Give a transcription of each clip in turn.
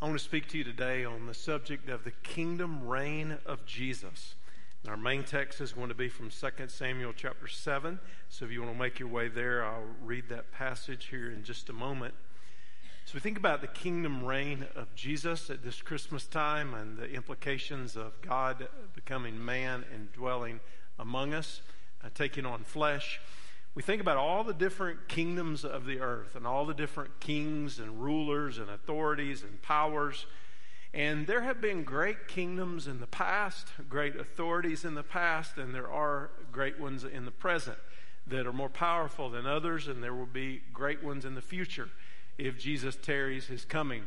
I want to speak to you today on the subject of the kingdom reign of Jesus. And our main text is going to be from 2 Samuel chapter 7. So if you want to make your way there, I'll read that passage here in just a moment. So we think about the kingdom reign of Jesus at this Christmas time and the implications of God becoming man and dwelling among us, uh, taking on flesh we think about all the different kingdoms of the earth and all the different kings and rulers and authorities and powers. And there have been great kingdoms in the past, great authorities in the past, and there are great ones in the present that are more powerful than others, and there will be great ones in the future if Jesus tarries his coming.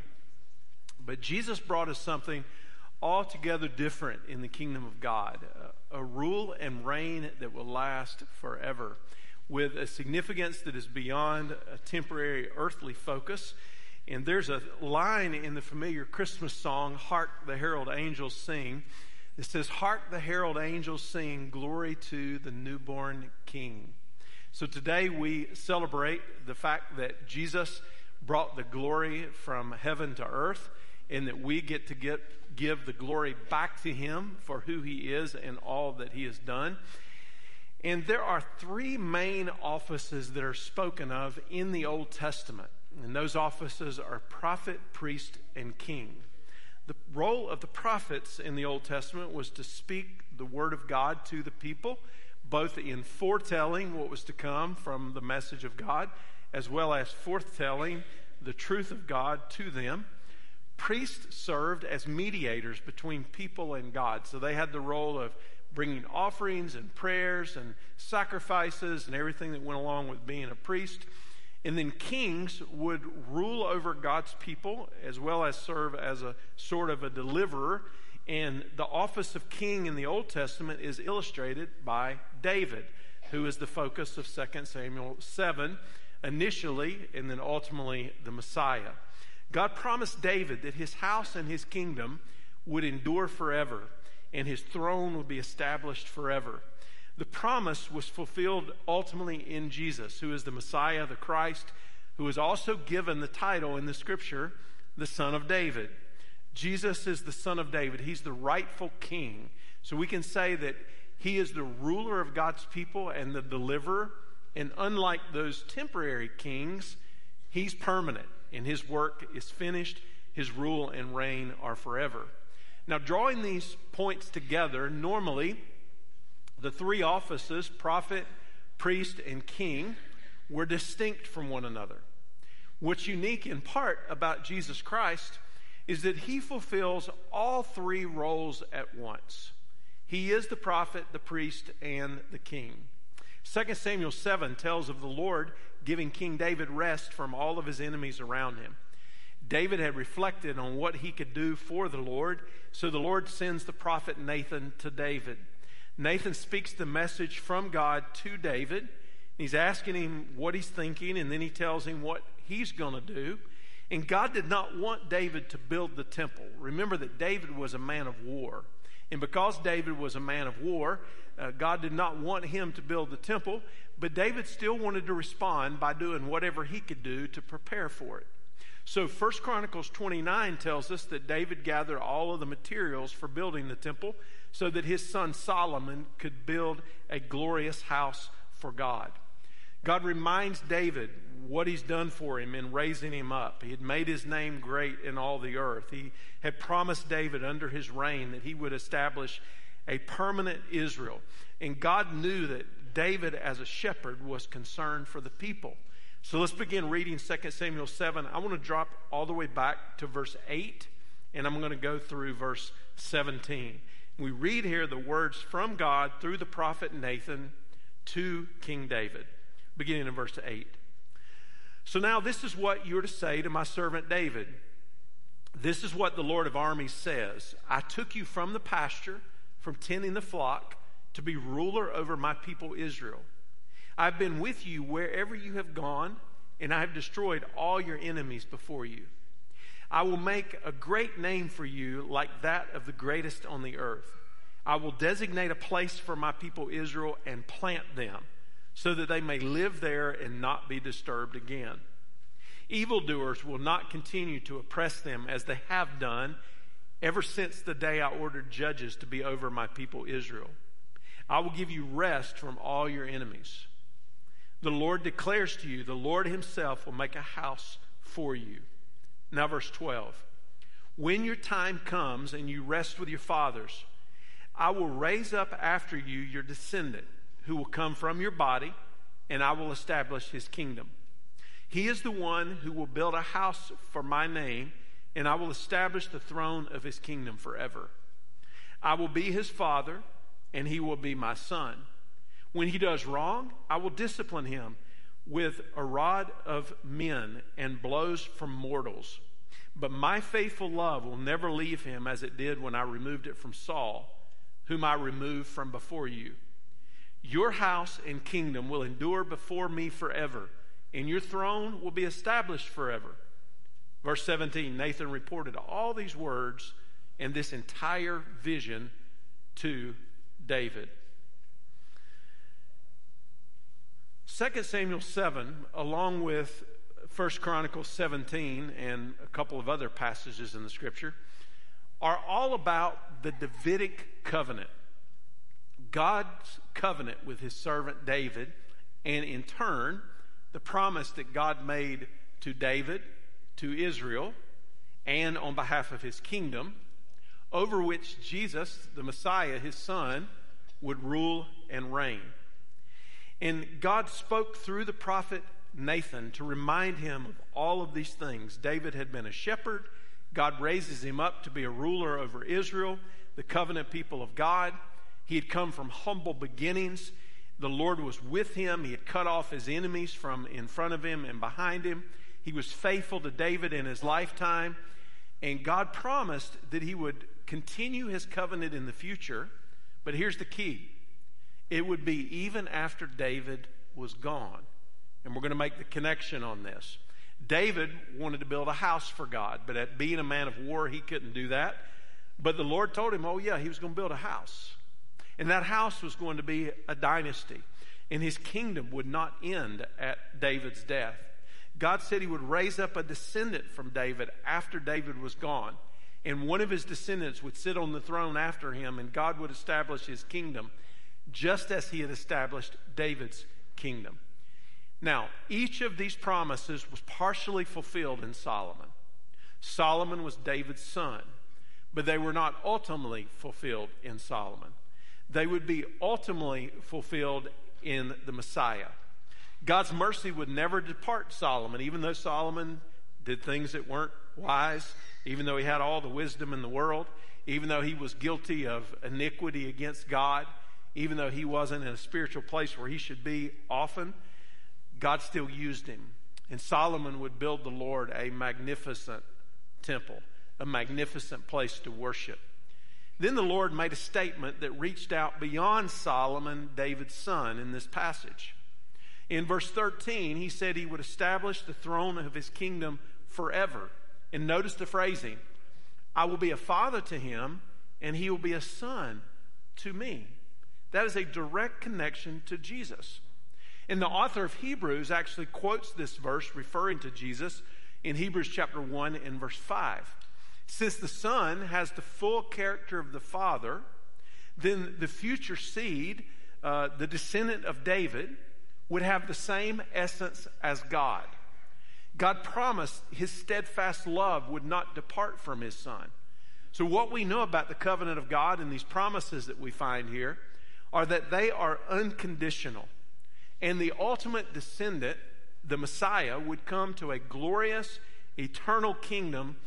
But Jesus brought us something altogether different in the kingdom of God a, rule and reign that will last forever with a significance that is beyond a temporary earthly focus. And there's a line in the familiar Christmas song, Hark the Herald Angels Sing. It says, Hark the Herald Angels Sing, Glory to the newborn King. So today we celebrate the fact that Jesus brought the glory from heaven to earth and that we get to get, give the glory back to him for who he is and all that he has done. And there are three main offices that are spoken of in the Old Testament. And those offices are prophet, priest, and king. The role of the prophets in the Old Testament was to speak the word of God to the people, both in foretelling what was to come from the message of God, as well as foretelling the truth of God to them. Priests served as mediators between people and God. So they had the role of bringing offerings and prayers and sacrifices and everything that went along with being a priest. And then kings would rule over God's people as well as serve as a sort of a deliverer. And the office of king in the Old Testament is illustrated by David, who is the focus of 2 Samuel 7 initially and then ultimately the Messiah. God promised David that his house and his kingdom would endure forever and his throne would be established forever. The promise was fulfilled ultimately in Jesus, who is the Messiah, the Christ, who is also given the title in the scripture, the Son of David. Jesus is the Son of David. He's the rightful king. So we can say that he is the ruler of God's people and the deliverer. And unlike those temporary kings, he's permanent and his work is finished. His rule and reign are forever. Now, drawing these points together, normally the three offices, prophet, priest, and king, were distinct from one another. What's unique in part about Jesus Christ is that he fulfills all three roles at once. He is the prophet, the priest, and the king. 2 Samuel 7 tells of the Lord giving King David rest from all of his enemies around him. David had reflected on what he could do for the Lord, so the Lord sends the prophet Nathan to David. Nathan speaks the message from God to David. He's asking him what he's thinking, and then he tells him what he's going to do. And God did not want David to build the temple. Remember that David was a man of war. And because David was a man of war, uh, God did not want him to build the temple, but David still wanted to respond by doing whatever he could do to prepare for it. So First Chronicles 29 tells us that David gathered all of the materials for building the temple so that his son Solomon could build a glorious house for God. God reminds David what he's done for him in raising him up. He had made his name great in all the earth. He had promised David under his reign that he would establish a permanent Israel. And God knew that David, as a shepherd, was concerned for the people. So let's begin reading 2 Samuel 7. I want to drop all the way back to verse 8, and I'm going to go through verse 17. We read here the words from God through the prophet Nathan to King David, beginning in verse 8. So now this is what you are to say to my servant David. This is what the Lord of armies says I took you from the pasture, from tending the flock, to be ruler over my people Israel. I've been with you wherever you have gone, and I have destroyed all your enemies before you. I will make a great name for you like that of the greatest on the earth. I will designate a place for my people Israel and plant them so that they may live there and not be disturbed again. Evildoers will not continue to oppress them as they have done ever since the day I ordered judges to be over my people Israel. I will give you rest from all your enemies. The Lord declares to you, the Lord Himself will make a house for you. Now, verse 12. When your time comes and you rest with your fathers, I will raise up after you your descendant, who will come from your body, and I will establish his kingdom. He is the one who will build a house for my name, and I will establish the throne of his kingdom forever. I will be his father, and he will be my son. When he does wrong, I will discipline him with a rod of men and blows from mortals. But my faithful love will never leave him as it did when I removed it from Saul, whom I removed from before you. Your house and kingdom will endure before me forever and your throne will be established forever. Verse 17 Nathan reported all these words and this entire vision to David. 2 Samuel 7, along with 1 Chronicles 17 and a couple of other passages in the scripture, are all about the Davidic covenant. God's covenant with his servant David, and in turn, the promise that God made to David, to Israel, and on behalf of his kingdom, over which Jesus, the Messiah, his son, would rule and reign. And God spoke through the prophet Nathan to remind him of all of these things. David had been a shepherd. God raises him up to be a ruler over Israel, the covenant people of God. He had come from humble beginnings. The Lord was with him. He had cut off his enemies from in front of him and behind him. He was faithful to David in his lifetime. And God promised that he would continue his covenant in the future. But here's the key it would be even after David was gone. And we're going to make the connection on this. David wanted to build a house for God, but at being a man of war, he couldn't do that. But the Lord told him, oh, yeah, he was going to build a house. And that house was going to be a dynasty. And his kingdom would not end at David's death. God said he would raise up a descendant from David after David was gone. And one of his descendants would sit on the throne after him, and God would establish his kingdom just as he had established David's kingdom. Now, each of these promises was partially fulfilled in Solomon. Solomon was David's son, but they were not ultimately fulfilled in Solomon they would be ultimately fulfilled in the Messiah. God's mercy would never depart Solomon, even though Solomon did things that weren't wise, even though he had all the wisdom in the world, even though he was guilty of iniquity against God, even though he wasn't in a spiritual place where he should be often, God still used him. And Solomon would build the Lord a magnificent temple, a magnificent place to worship. Then the Lord made a statement that reached out beyond Solomon, David's son, in this passage. In verse 13, he said he would establish the throne of his kingdom forever. And notice the phrasing I will be a father to him, and he will be a son to me. That is a direct connection to Jesus. And the author of Hebrews actually quotes this verse referring to Jesus in Hebrews chapter 1 and verse 5. Since the Son has the full character of the Father, then the future seed, uh, the descendant of David, would have the same essence as God. God promised his steadfast love would not depart from his Son. So, what we know about the covenant of God and these promises that we find here are that they are unconditional. And the ultimate descendant, the Messiah, would come to a glorious, eternal kingdom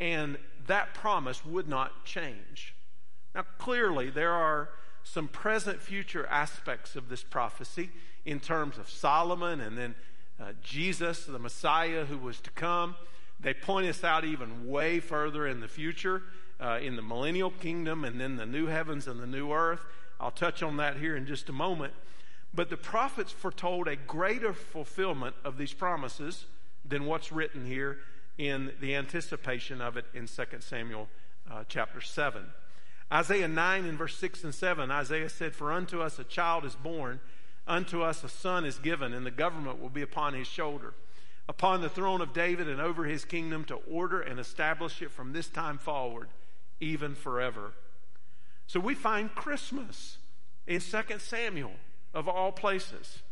and that promise would not change. Now, clearly, there are some present future aspects of this prophecy in terms of Solomon and then uh, Jesus, the Messiah who was to come. They point us out even way further in the future, uh, in the millennial kingdom and then the new heavens and the new earth. I'll touch on that here in just a moment. But the prophets foretold a greater fulfillment of these promises than what's written here in the anticipation of it in 2 Samuel uh, chapter 7. Isaiah 9 in verse 6 and 7, Isaiah said, For unto us a child is born, unto us a son is given, and the government will be upon his shoulder. upon the throne of David and over his kingdom to order and establish it from this time forward, even forever. So we find Christmas in 2 Samuel, of all places.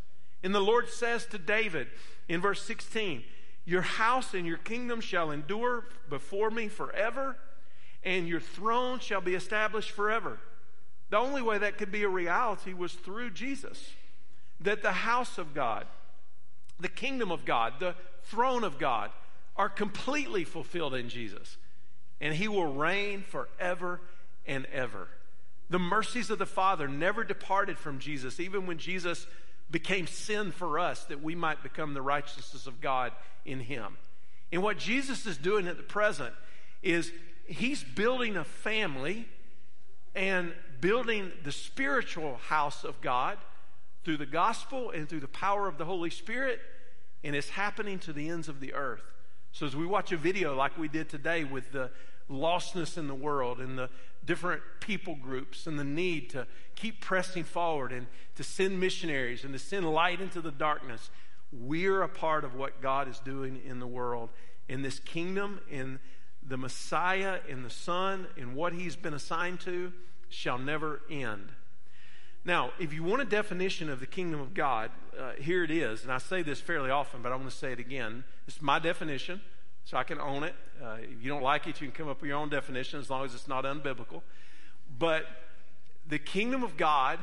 And the Lord says to David in verse 16, Your house and your kingdom shall endure before me forever, and your throne shall be established forever. The only way that could be a reality was through Jesus. That the house of God, the kingdom of God, the throne of God are completely fulfilled in Jesus. And he will reign forever and ever. The mercies of the Father never departed from Jesus, even when Jesus became sin for us that we might become the righteousness of God in him. And what Jesus is doing at the present is he's building a family and building the spiritual house of God through the gospel and through the power of the Holy Spirit, and it's happening to the ends of the earth. So, as we watch a video like we did today with the lostness in the world and the different people groups and the need to keep pressing forward and to send missionaries and to send light into the darkness, we're a part of what God is doing in the world, in this kingdom, in the Messiah, in the Son, in what He's been assigned to, shall never end. Now, if you want a definition of the kingdom of God, uh, here it is. And I say this fairly often, but I'm going to say it again. It's my definition, so I can own it. Uh, if you don't like it, you can come up with your own definition as long as it's not unbiblical. But the kingdom of God,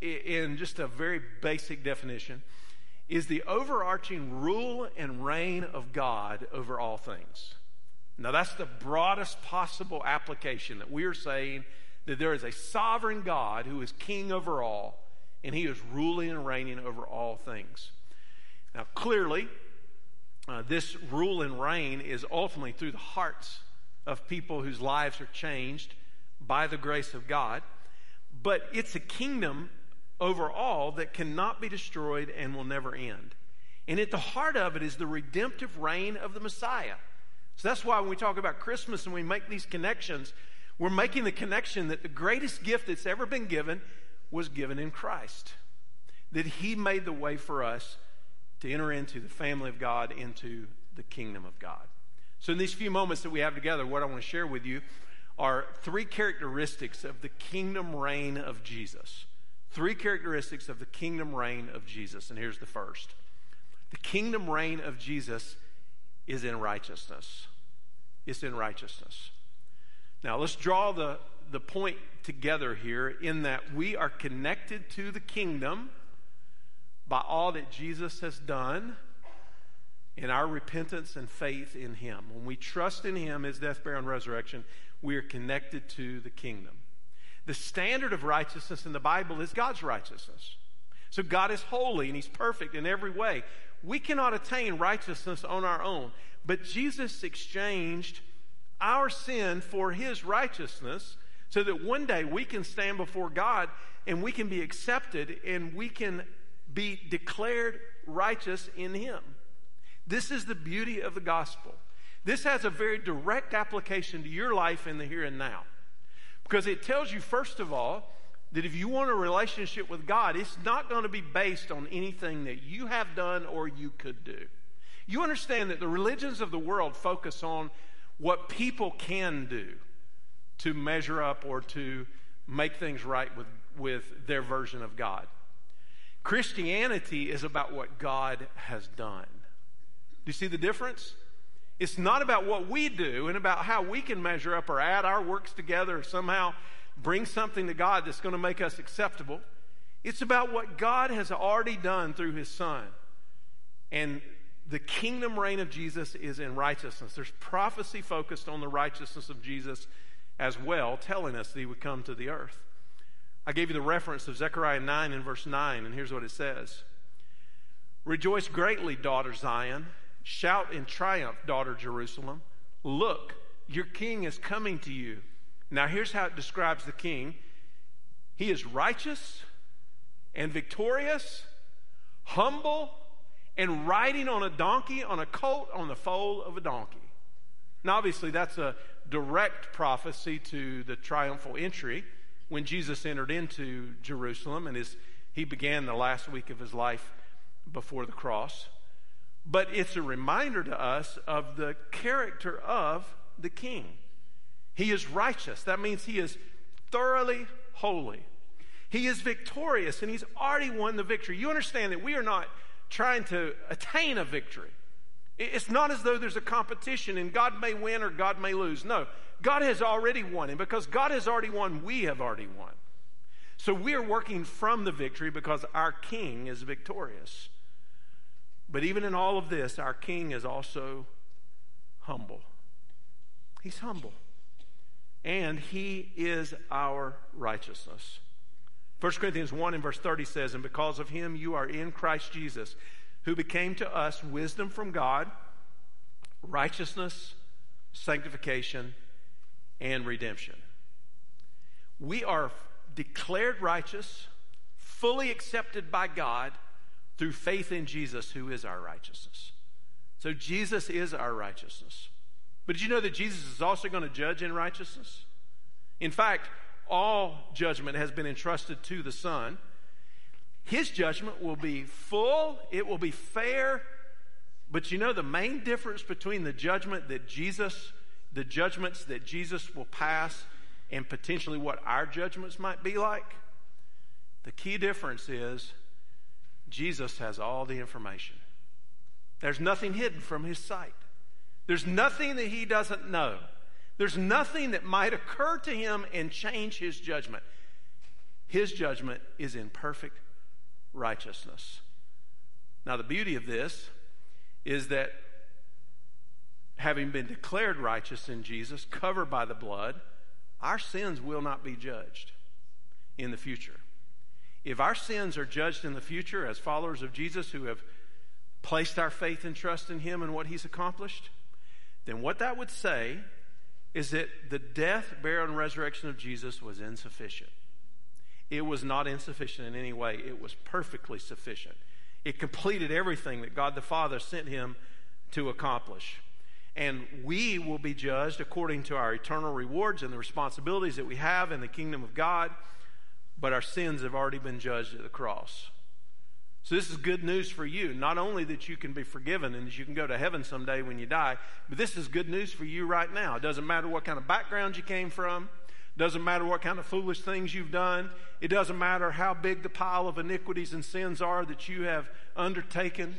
in just a very basic definition, is the overarching rule and reign of God over all things. Now, that's the broadest possible application that we are saying that there is a sovereign God who is king over all, and he is ruling and reigning over all things. Now, clearly, uh, this rule and reign is ultimately through the hearts of people whose lives are changed by the grace of God. But it's a kingdom over all that cannot be destroyed and will never end. And at the heart of it is the redemptive reign of the Messiah. So that's why when we talk about Christmas and we make these connections, we're making the connection that the greatest gift that's ever been given was given in Christ. That He made the way for us to enter into the family of God, into the kingdom of God. So, in these few moments that we have together, what I want to share with you are three characteristics of the kingdom reign of Jesus. Three characteristics of the kingdom reign of Jesus. And here's the first the kingdom reign of Jesus is in righteousness. It's in righteousness. Now, let's draw the, the point together here in that we are connected to the kingdom by all that Jesus has done in our repentance and faith in Him. When we trust in Him, His death, burial, and resurrection, we are connected to the kingdom. The standard of righteousness in the Bible is God's righteousness. So God is holy and He's perfect in every way. We cannot attain righteousness on our own, but Jesus exchanged our sin for his righteousness so that one day we can stand before God and we can be accepted and we can be declared righteous in him. This is the beauty of the gospel. This has a very direct application to your life in the here and now. Because it tells you, first of all, that if you want a relationship with God, it's not going to be based on anything that you have done or you could do. You understand that the religions of the world focus on what people can do to measure up or to make things right with, with their version of God. Christianity is about what God has done. Do you see the difference? It's not about what we do and about how we can measure up or add our works together or somehow bring something to God that's going to make us acceptable. It's about what God has already done through His Son. And the kingdom reign of Jesus is in righteousness. There's prophecy focused on the righteousness of Jesus as well, telling us that he would come to the earth. I gave you the reference of Zechariah 9 and verse 9, and here's what it says Rejoice greatly, daughter Zion. Shout in triumph, daughter Jerusalem. Look, your king is coming to you. Now, here's how it describes the king he is righteous and victorious, humble and riding on a donkey, on a colt, on the foal of a donkey. Now, obviously, that's a direct prophecy to the triumphal entry when Jesus entered into Jerusalem and his, he began the last week of his life before the cross. but it's a reminder to us of the character of the king. He is righteous. That means he is thoroughly holy. He is victorious and he's already won the victory. You understand that we are not trying to attain a victory. It's not as though there's a competition and God may win or God may lose. No, God has already won. And because God has already won, we have already won. So we are working from the victory because our King is victorious. But even in all of this, our King is also humble. He's humble. And He is our righteousness. 1 Corinthians 1 and verse 30 says, And because of Him you are in Christ Jesus who became to us wisdom from God, righteousness, sanctification, and redemption. We are declared righteous, fully accepted by God through faith in Jesus, who is our righteousness. So Jesus is our righteousness. But did you know that Jesus is also going to judge in righteousness? In fact, all judgment has been entrusted to the Son. His judgment will be full, it will be fair. But you know the main difference between the judgment that Jesus, the judgments that Jesus will pass, and potentially what our judgments might be like? The key difference is Jesus has all the information. There's nothing hidden from his sight. There's nothing that he doesn't know. There's nothing that might occur to him and change his judgment. His judgment is in perfect righteousness. Now, the beauty of this is that having been declared righteous in Jesus, covered by the blood, our sins will not be judged in the future. If our sins are judged in the future as followers of Jesus who have placed our faith and trust in Him and what He's accomplished, then what that would say is that the death, burial, and resurrection of Jesus was insufficient. It was not insufficient in any way, it was perfectly sufficient. It completed everything that God the Father sent him to accomplish. And we will be judged according to our eternal rewards and the responsibilities that we have in the kingdom of God, but our sins have already been judged at the cross. So, this is good news for you. Not only that you can be forgiven and that you can go to heaven someday when you die, but this is good news for you right now. It doesn't matter what kind of background you came from, doesn't matter what kind of foolish things you've done. It doesn't matter how big the pile of iniquities and sins are that you have undertaken.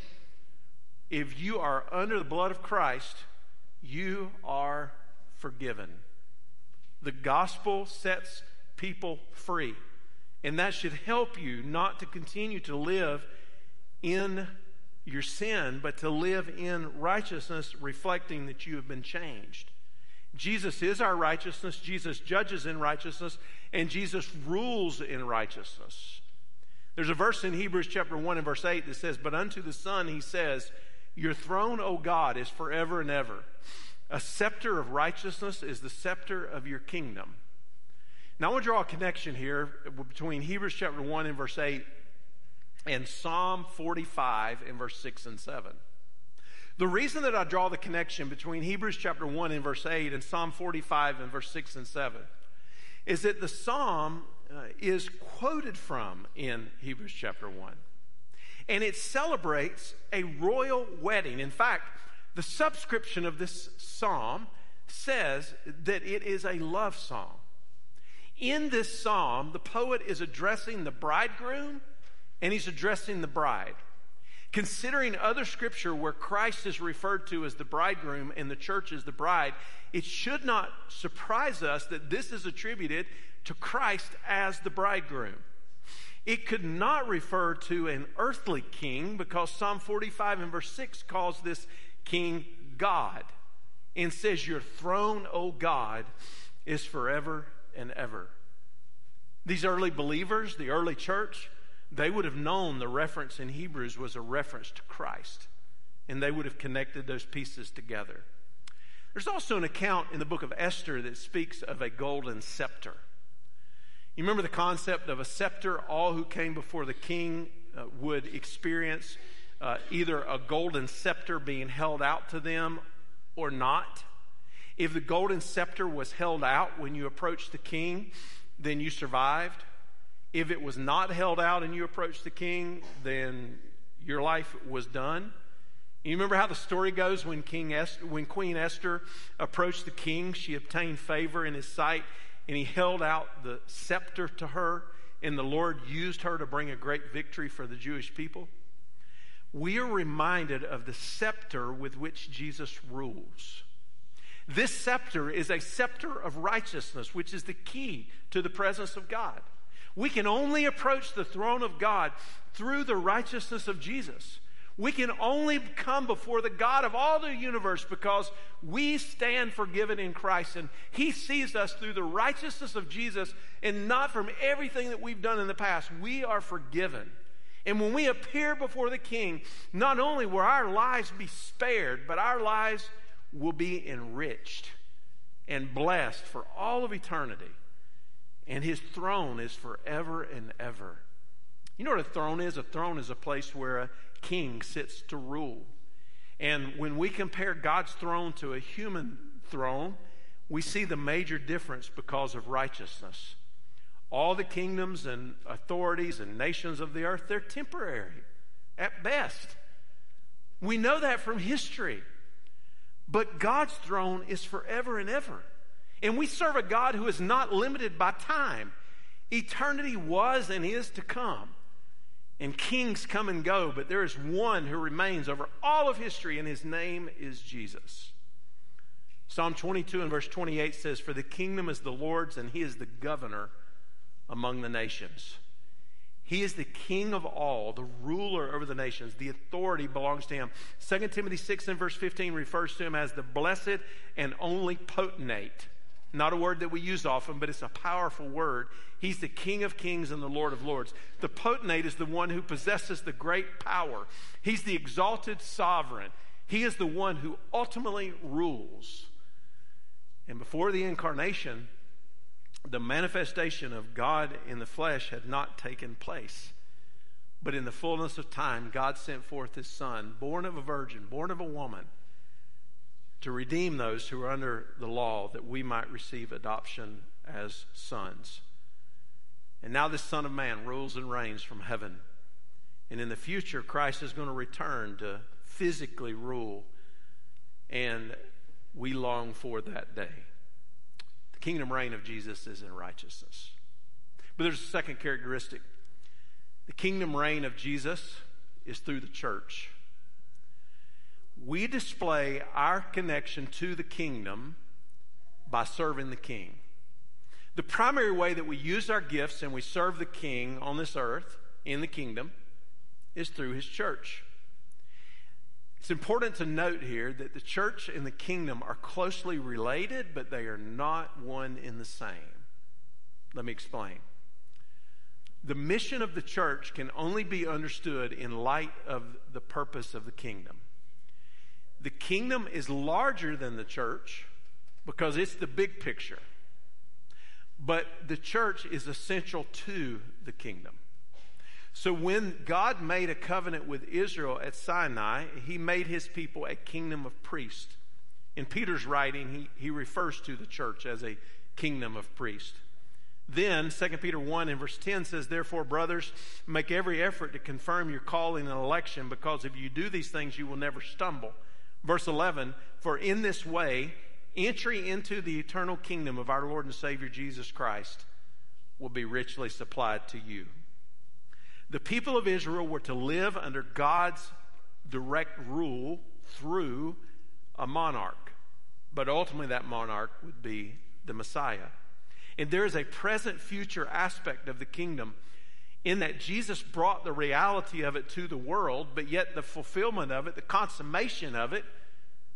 If you are under the blood of Christ, you are forgiven. The gospel sets people free. And that should help you not to continue to live in your sin, but to live in righteousness, reflecting that you have been changed. Jesus is our righteousness, Jesus judges in righteousness, and Jesus rules in righteousness. There's a verse in Hebrews chapter 1 and verse 8 that says, But unto the Son he says, Your throne, O God, is forever and ever. A scepter of righteousness is the scepter of your kingdom. Now I want to draw a connection here between Hebrews chapter 1 and verse 8 and Psalm 45 in verse 6 and 7. The reason that I draw the connection between Hebrews chapter 1 and verse 8 and Psalm 45 and verse 6 and 7 is that the psalm uh, is quoted from in Hebrews chapter 1. And it celebrates a royal wedding. In fact, the subscription of this psalm says that it is a love song. In this psalm, the poet is addressing the bridegroom and he's addressing the bride. Considering other scripture where Christ is referred to as the bridegroom and the church as the bride, it should not surprise us that this is attributed to Christ as the bridegroom. It could not refer to an earthly king because Psalm 45 and verse 6 calls this king God and says, Your throne, O God, is forever and ever. These early believers, the early church, they would have known the reference in Hebrews was a reference to Christ, and they would have connected those pieces together. There's also an account in the book of Esther that speaks of a golden scepter. You remember the concept of a scepter? All who came before the king uh, would experience uh, either a golden scepter being held out to them or not. If the golden scepter was held out when you approached the king, then you survived. If it was not held out and you approached the king, then your life was done. You remember how the story goes when, King Esther, when Queen Esther approached the king? She obtained favor in his sight, and he held out the scepter to her, and the Lord used her to bring a great victory for the Jewish people. We are reminded of the scepter with which Jesus rules. This scepter is a scepter of righteousness, which is the key to the presence of God. We can only approach the throne of God through the righteousness of Jesus. We can only come before the God of all the universe because we stand forgiven in Christ and He sees us through the righteousness of Jesus and not from everything that we've done in the past. We are forgiven. And when we appear before the King, not only will our lives be spared, but our lives will be enriched and blessed for all of eternity. And His throne is forever and ever. You know what a throne is? A throne is a place where a king sits to rule. And when we compare God's throne to a human throne, we see the major difference because of righteousness. All the kingdoms and authorities and nations of the earth, they're temporary at best. We know that from history. But God's throne is forever and ever. And we serve a God who is not limited by time. Eternity was and is to come and kings come and go, but there is one who remains over all of history, and his name is Jesus. Psalm 22 and verse 28 says, For the kingdom is the Lord's, and he is the governor among the nations. He is the king of all, the ruler over the nations. The authority belongs to him. 2 Timothy 6 and verse 15 refers to him as the blessed and only potentate. Not a word that we use often, but it's a powerful word. He's the King of kings and the Lord of lords. The potentate is the one who possesses the great power. He's the exalted sovereign. He is the one who ultimately rules. And before the incarnation, the manifestation of God in the flesh had not taken place. But in the fullness of time, God sent forth his Son, born of a virgin, born of a woman to redeem those who are under the law that we might receive adoption as sons. And now this Son of Man rules and reigns from heaven. And in the future, Christ is going to return to physically rule. And we long for that day. The kingdom reign of Jesus is in righteousness. But there's a second characteristic the kingdom reign of Jesus is through the church we display our connection to the kingdom by serving the king. The primary way that we use our gifts and we serve the king on this earth, in the kingdom, is through his church. It's important to note here that the church and the kingdom are closely related, but they are not one in the same. Let me explain. The mission of the church can only be understood in light of the purpose of the kingdom. The kingdom is larger than the church because it's the big picture. But the church is essential to the kingdom. So when God made a covenant with Israel at Sinai, he made his people a kingdom of priests. In Peter's writing, he, he refers to the church as a kingdom of priests. Then, 2 Peter 1 and verse 10 says, Therefore, brothers, make every effort to confirm your calling and election, because if you do these things, you will never stumble. Verse 11 For in this way, entry into the eternal kingdom of our Lord and Savior Jesus Christ will be richly supplied to you. The people of Israel were to live under God's direct rule through a monarch, but ultimately that monarch would be the Messiah. And there is a present future aspect of the kingdom in that Jesus brought the reality of it to the world, but yet the fulfillment of it, the consummation of it,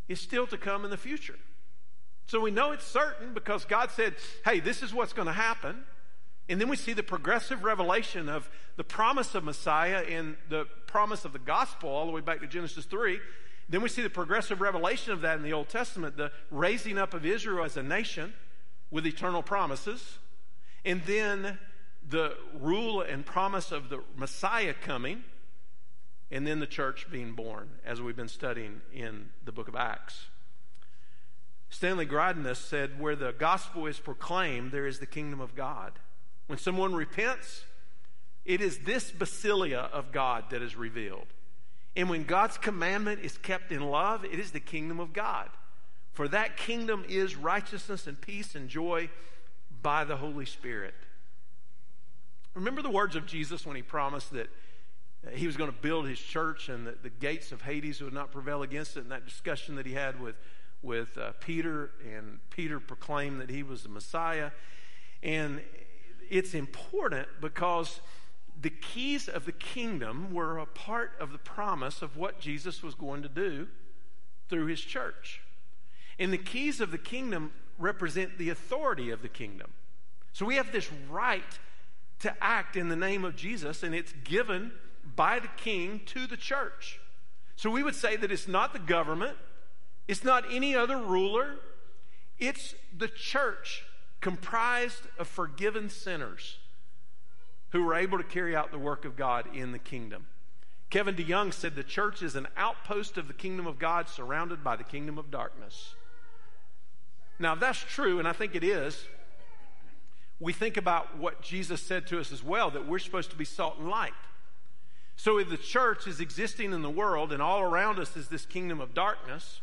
is still to come in the future. So we know it's certain because God said, hey, this is what's going to happen. And then we see the progressive revelation of the promise of Messiah in the promise of the gospel all the way back to Genesis 3. Then we see the progressive revelation of that in the Old Testament, the raising up of Israel as a nation with eternal promises. And then the rule and promise of the Messiah coming, and then the church being born, as we've been studying in the book of Acts. Stanley Grodness said, Where the gospel is proclaimed, there is the kingdom of God. When someone repents, it is this basileia of God that is revealed. And when God's commandment is kept in love, it is the kingdom of God. For that kingdom is righteousness and peace and joy by the Holy Spirit. Remember the words of Jesus when he promised that he was going to build his church and that the gates of Hades would not prevail against it, and that discussion that he had with, with uh, Peter, and Peter proclaimed that he was the Messiah. And it's important because the keys of the kingdom were a part of the promise of what Jesus was going to do through his church. And the keys of the kingdom represent the authority of the kingdom. So we have this right to act in the name of Jesus, and it's given by the king to the church. So we would say that it's not the government, it's not any other ruler, it's the church comprised of forgiven sinners who were able to carry out the work of God in the kingdom. Kevin DeYoung said the church is an outpost of the kingdom of God surrounded by the kingdom of darkness. Now, if that's true, and I think it is, we think about what Jesus said to us as well that we're supposed to be salt and light. So, if the church is existing in the world and all around us is this kingdom of darkness,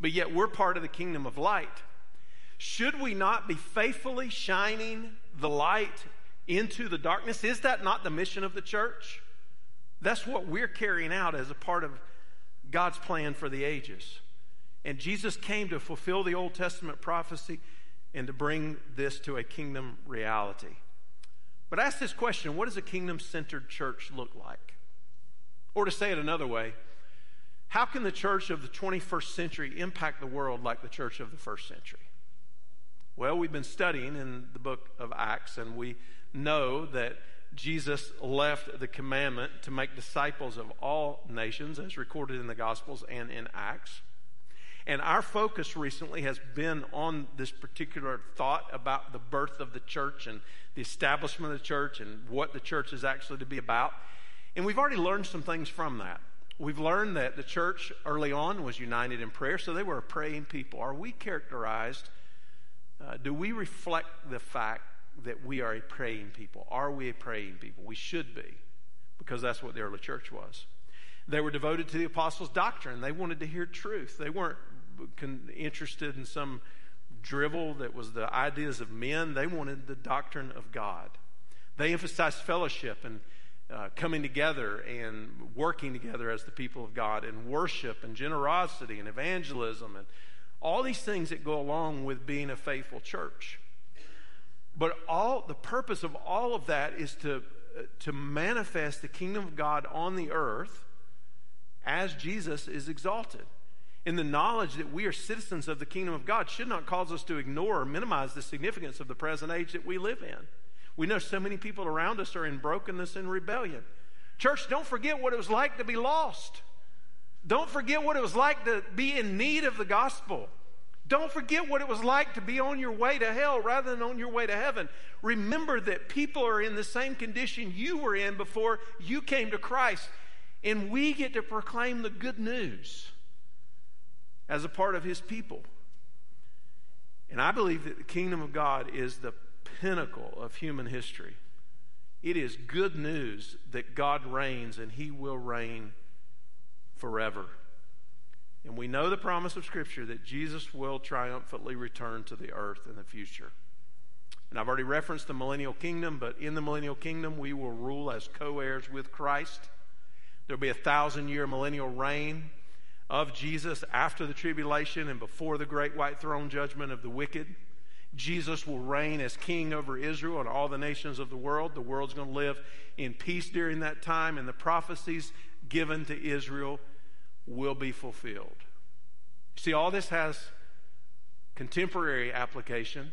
but yet we're part of the kingdom of light, should we not be faithfully shining the light into the darkness? Is that not the mission of the church? That's what we're carrying out as a part of God's plan for the ages. And Jesus came to fulfill the Old Testament prophecy and to bring this to a kingdom reality. But ask this question what does a kingdom centered church look like? Or to say it another way, how can the church of the 21st century impact the world like the church of the first century? Well, we've been studying in the book of Acts, and we know that Jesus left the commandment to make disciples of all nations, as recorded in the Gospels and in Acts. And our focus recently has been on this particular thought about the birth of the church and the establishment of the church and what the church is actually to be about. And we've already learned some things from that. We've learned that the church early on was united in prayer, so they were a praying people. Are we characterized? Uh, do we reflect the fact that we are a praying people? Are we a praying people? We should be, because that's what the early church was. They were devoted to the apostles' doctrine. They wanted to hear truth. They weren't interested in some drivel that was the ideas of men. They wanted the doctrine of God. They emphasized fellowship and uh, coming together and working together as the people of God, and worship and generosity and evangelism and all these things that go along with being a faithful church. But all the purpose of all of that is to, to manifest the kingdom of God on the earth as Jesus is exalted in the knowledge that we are citizens of the kingdom of God should not cause us to ignore or minimize the significance of the present age that we live in. We know so many people around us are in brokenness and rebellion. Church, don't forget what it was like to be lost. Don't forget what it was like to be in need of the gospel. Don't forget what it was like to be on your way to hell rather than on your way to heaven. Remember that people are in the same condition you were in before you came to Christ. And we get to proclaim the good news as a part of his people. And I believe that the kingdom of God is the pinnacle of human history. It is good news that God reigns and he will reign forever. And we know the promise of Scripture that Jesus will triumphantly return to the earth in the future. And I've already referenced the millennial kingdom, but in the millennial kingdom, we will rule as co heirs with Christ. There'll be a thousand year millennial reign of Jesus after the tribulation and before the great white throne judgment of the wicked. Jesus will reign as king over Israel and all the nations of the world. The world's going to live in peace during that time, and the prophecies given to Israel will be fulfilled. See, all this has contemporary application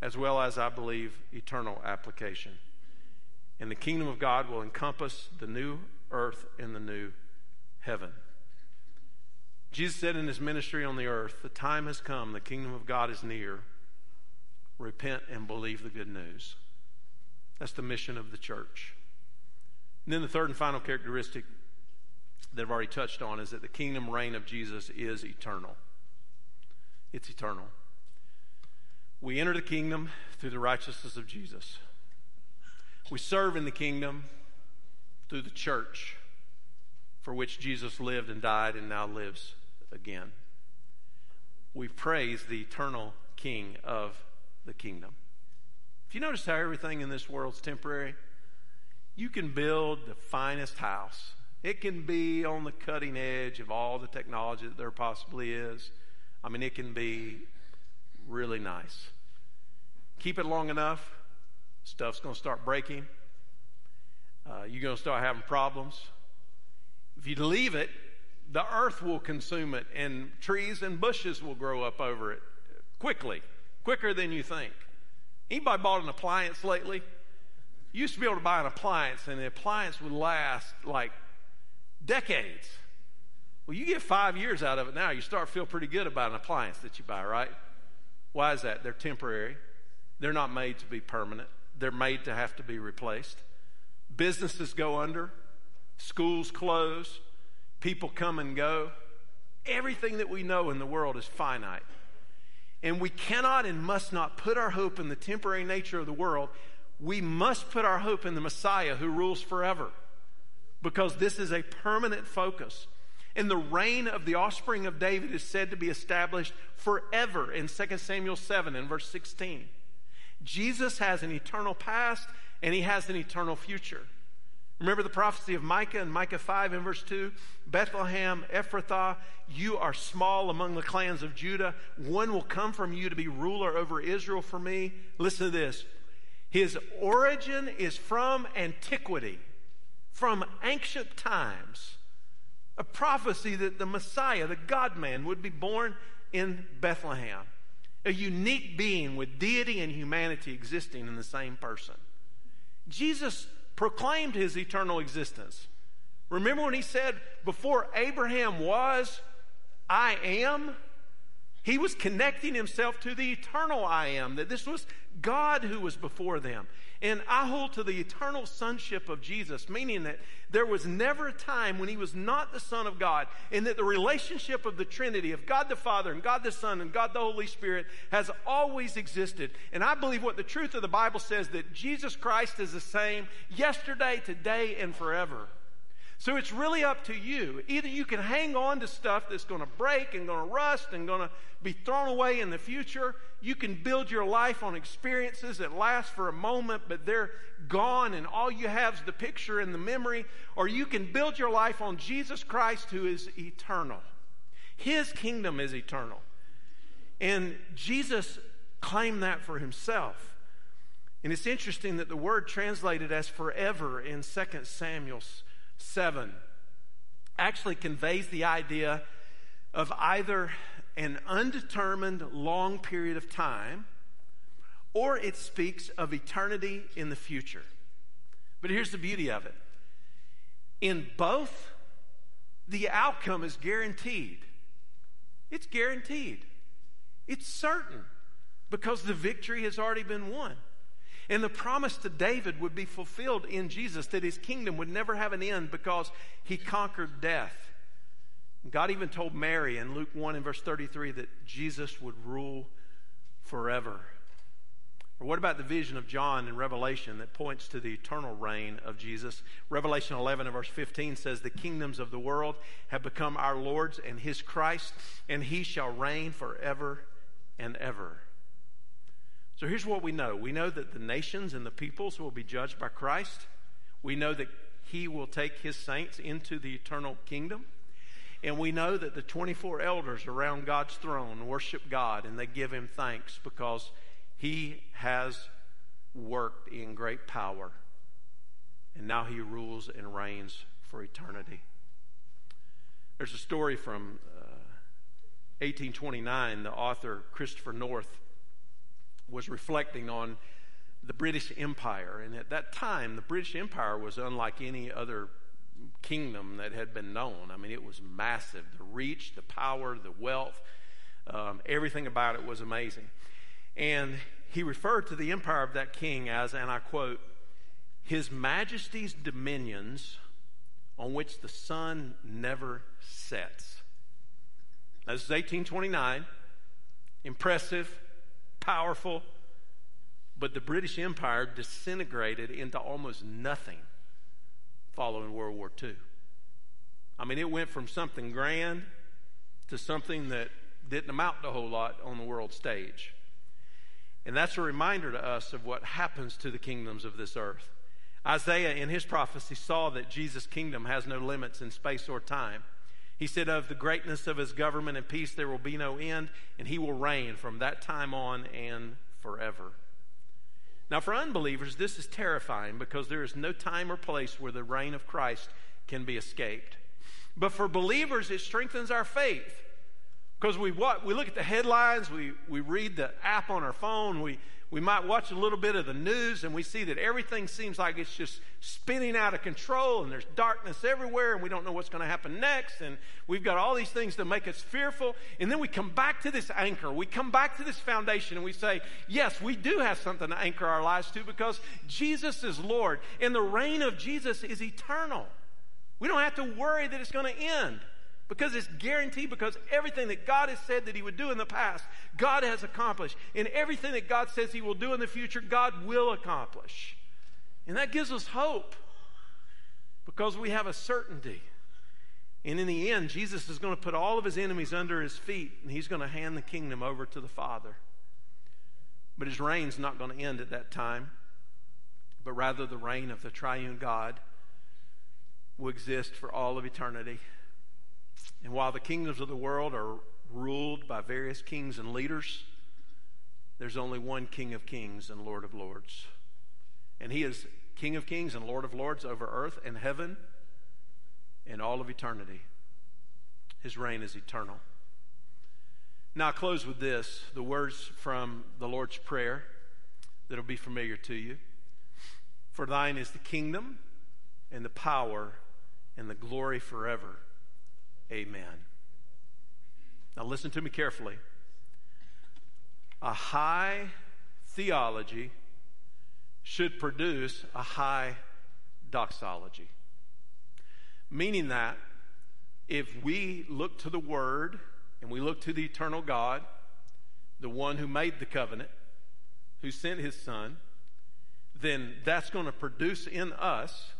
as well as, I believe, eternal application. And the kingdom of God will encompass the new earth and the new heaven. Jesus said in his ministry on the earth, The time has come, the kingdom of God is near. Repent and believe the good news. That's the mission of the church. And then the third and final characteristic that I've already touched on is that the kingdom reign of Jesus is eternal. It's eternal. We enter the kingdom through the righteousness of Jesus. We serve in the kingdom through the church for which Jesus lived and died and now lives again. We praise the eternal King of the kingdom. If you notice how everything in this world is temporary, you can build the finest house. It can be on the cutting edge of all the technology that there possibly is. I mean, it can be really nice. Keep it long enough, stuff's going to start breaking. Uh, you're going to start having problems. If you leave it, the earth will consume it, and trees and bushes will grow up over it quickly, quicker than you think. Anybody bought an appliance lately? You used to be able to buy an appliance, and the appliance would last like decades. Well, you get five years out of it now, you start to feel pretty good about an appliance that you buy, right? Why is that? They're temporary. They're not made to be permanent. They're made to have to be replaced. Businesses go under, schools close, people come and go. Everything that we know in the world is finite. And we cannot and must not put our hope in the temporary nature of the world. We must put our hope in the Messiah who rules forever because this is a permanent focus. And the reign of the offspring of David is said to be established forever in 2 Samuel 7 and verse 16. Jesus has an eternal past and he has an eternal future. Remember the prophecy of Micah in Micah 5 and verse 2? Bethlehem, Ephrathah, you are small among the clans of Judah. One will come from you to be ruler over Israel for me. Listen to this. His origin is from antiquity, from ancient times. A prophecy that the Messiah, the God man, would be born in Bethlehem a unique being with deity and humanity existing in the same person. Jesus proclaimed his eternal existence. Remember when he said, Before Abraham was, I am? He was connecting himself to the eternal I am, that this was God who was before them. And I hold to the eternal sonship of Jesus, meaning that there was never a time when he was not the Son of God, and that the relationship of the Trinity, of God the Father and God the Son and God the Holy Spirit, has always existed. And I believe what the truth of the Bible says that Jesus Christ is the same yesterday, today, and forever. So it's really up to you. Either you can hang on to stuff that's going to break and going to rust and going to be thrown away in the future. You can build your life on experiences that last for a moment, but they're gone, and all you have is the picture and the memory. Or you can build your life on Jesus Christ, who is eternal. His kingdom is eternal. And Jesus claimed that for himself. And it's interesting that the word translated as forever in 2 Samuel 7 actually conveys the idea of either an undetermined long period of time or it speaks of eternity in the future. But here's the beauty of it in both, the outcome is guaranteed. It's guaranteed. It's certain because the victory has already been won. And the promise to David would be fulfilled in Jesus that his kingdom would never have an end because he conquered death. God even told Mary in Luke 1 and verse 33 that Jesus would rule forever. Or what about the vision of John in Revelation that points to the eternal reign of Jesus? Revelation 11 and verse 15 says, The kingdoms of the world have become our Lord's and his Christ, and he shall reign forever and ever. So here's what we know we know that the nations and the peoples will be judged by Christ. We know that he will take his saints into the eternal kingdom. And we know that the 24 elders around God's throne worship God and they give him thanks because he has worked in great power. And now he rules and reigns for eternity. There's a story from uh, 1829. The author Christopher North was reflecting on the British Empire. And at that time, the British Empire was unlike any other kingdom that had been known. I mean, it was massive. The reach, the power, the wealth, um, everything about it was amazing. And he referred to the empire of that king as, and I quote, His Majesty's dominions on which the sun never sets. This is 1829. Impressive powerful, but the British Empire disintegrated into almost nothing following World War II. I mean, it went from something grand to something that didn't amount to a whole lot on the world stage. And that's a reminder to us of what happens to the kingdoms of this earth. Isaiah, in his prophecy, saw that Jesus' kingdom has no limits in space or time. He said, Of the greatness of his government and peace, there will be no end, and he will reign from that time on and forever. Now, for unbelievers, this is terrifying because there is no time or place where the reign of Christ can be escaped. But for believers, it strengthens our faith because we, what, we look at the headlines, we, we read the app on our phone, we, we might watch a little bit of the news, and we see that everything seems like it's just spinning out of control, and there's darkness everywhere, and we don't know what's going to happen next, and we've got all these things that make us fearful. And then we come back to this anchor, we come back to this foundation, and we say, Yes, we do have something to anchor our lives to because Jesus is Lord, and the reign of Jesus is eternal. We don't have to worry that it's going to end because it's guaranteed because everything that God has said that he would do in the past, God has accomplished. And everything that God says he will do in the future, God will accomplish. And that gives us hope because we have a certainty. And in the end, Jesus is going to put all of his enemies under his feet and he's going to hand the kingdom over to the Father. But his reign's not going to end at that time, but rather the reign of the triune God will exist for all of eternity. And while the kingdoms of the world are ruled by various kings and leaders, there's only one King of kings and Lord of lords. And he is King of kings and Lord of lords over earth and heaven and all of eternity. His reign is eternal. Now, I close with this the words from the Lord's Prayer that'll be familiar to you. For thine is the kingdom and the power and the glory forever. Amen. Now, listen to me carefully. A high theology should produce a high doxology. Meaning that if we look to the Word and we look to the eternal God, the one who made the covenant, who sent his Son, then that's going to produce in us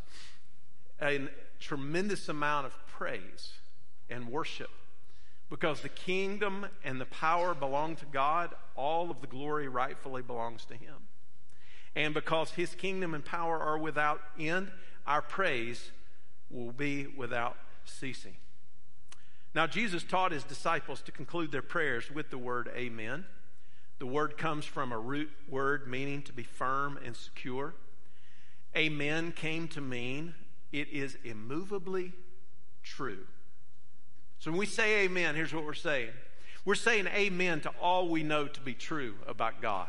a tremendous amount of praise and worship. Because the kingdom and the power belong to God, all of the glory rightfully belongs to Him. And because His kingdom and power are without end, our praise will be without ceasing. Now, Jesus taught His disciples to conclude their prayers with the word Amen. The word comes from a root word meaning to be firm and secure. Amen came to mean it is immovably true. So when we say amen, here's what we're saying we're saying amen to all we know to be true about God.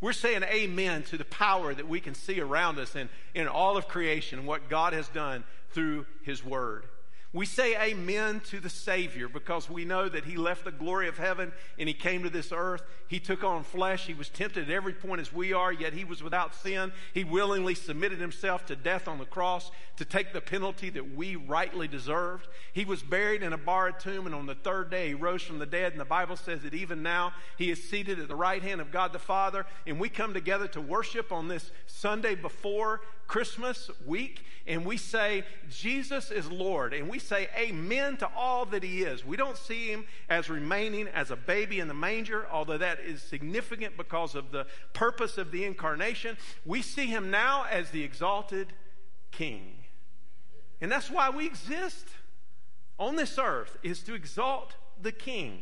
We're saying amen to the power that we can see around us and in all of creation and what God has done through His Word. We say amen to the Savior because we know that He left the glory of heaven and He came to this earth. He took on flesh. He was tempted at every point as we are, yet He was without sin. He willingly submitted Himself to death on the cross to take the penalty that we rightly deserved. He was buried in a borrowed tomb, and on the third day He rose from the dead. And the Bible says that even now He is seated at the right hand of God the Father. And we come together to worship on this Sunday before Christmas week and we say, Jesus is Lord, and we say amen to all that He is. We don't see Him as remaining as a baby in the manger, although that is significant because of the purpose of the incarnation. We see Him now as the exalted King. And that's why we exist on this earth, is to exalt the King.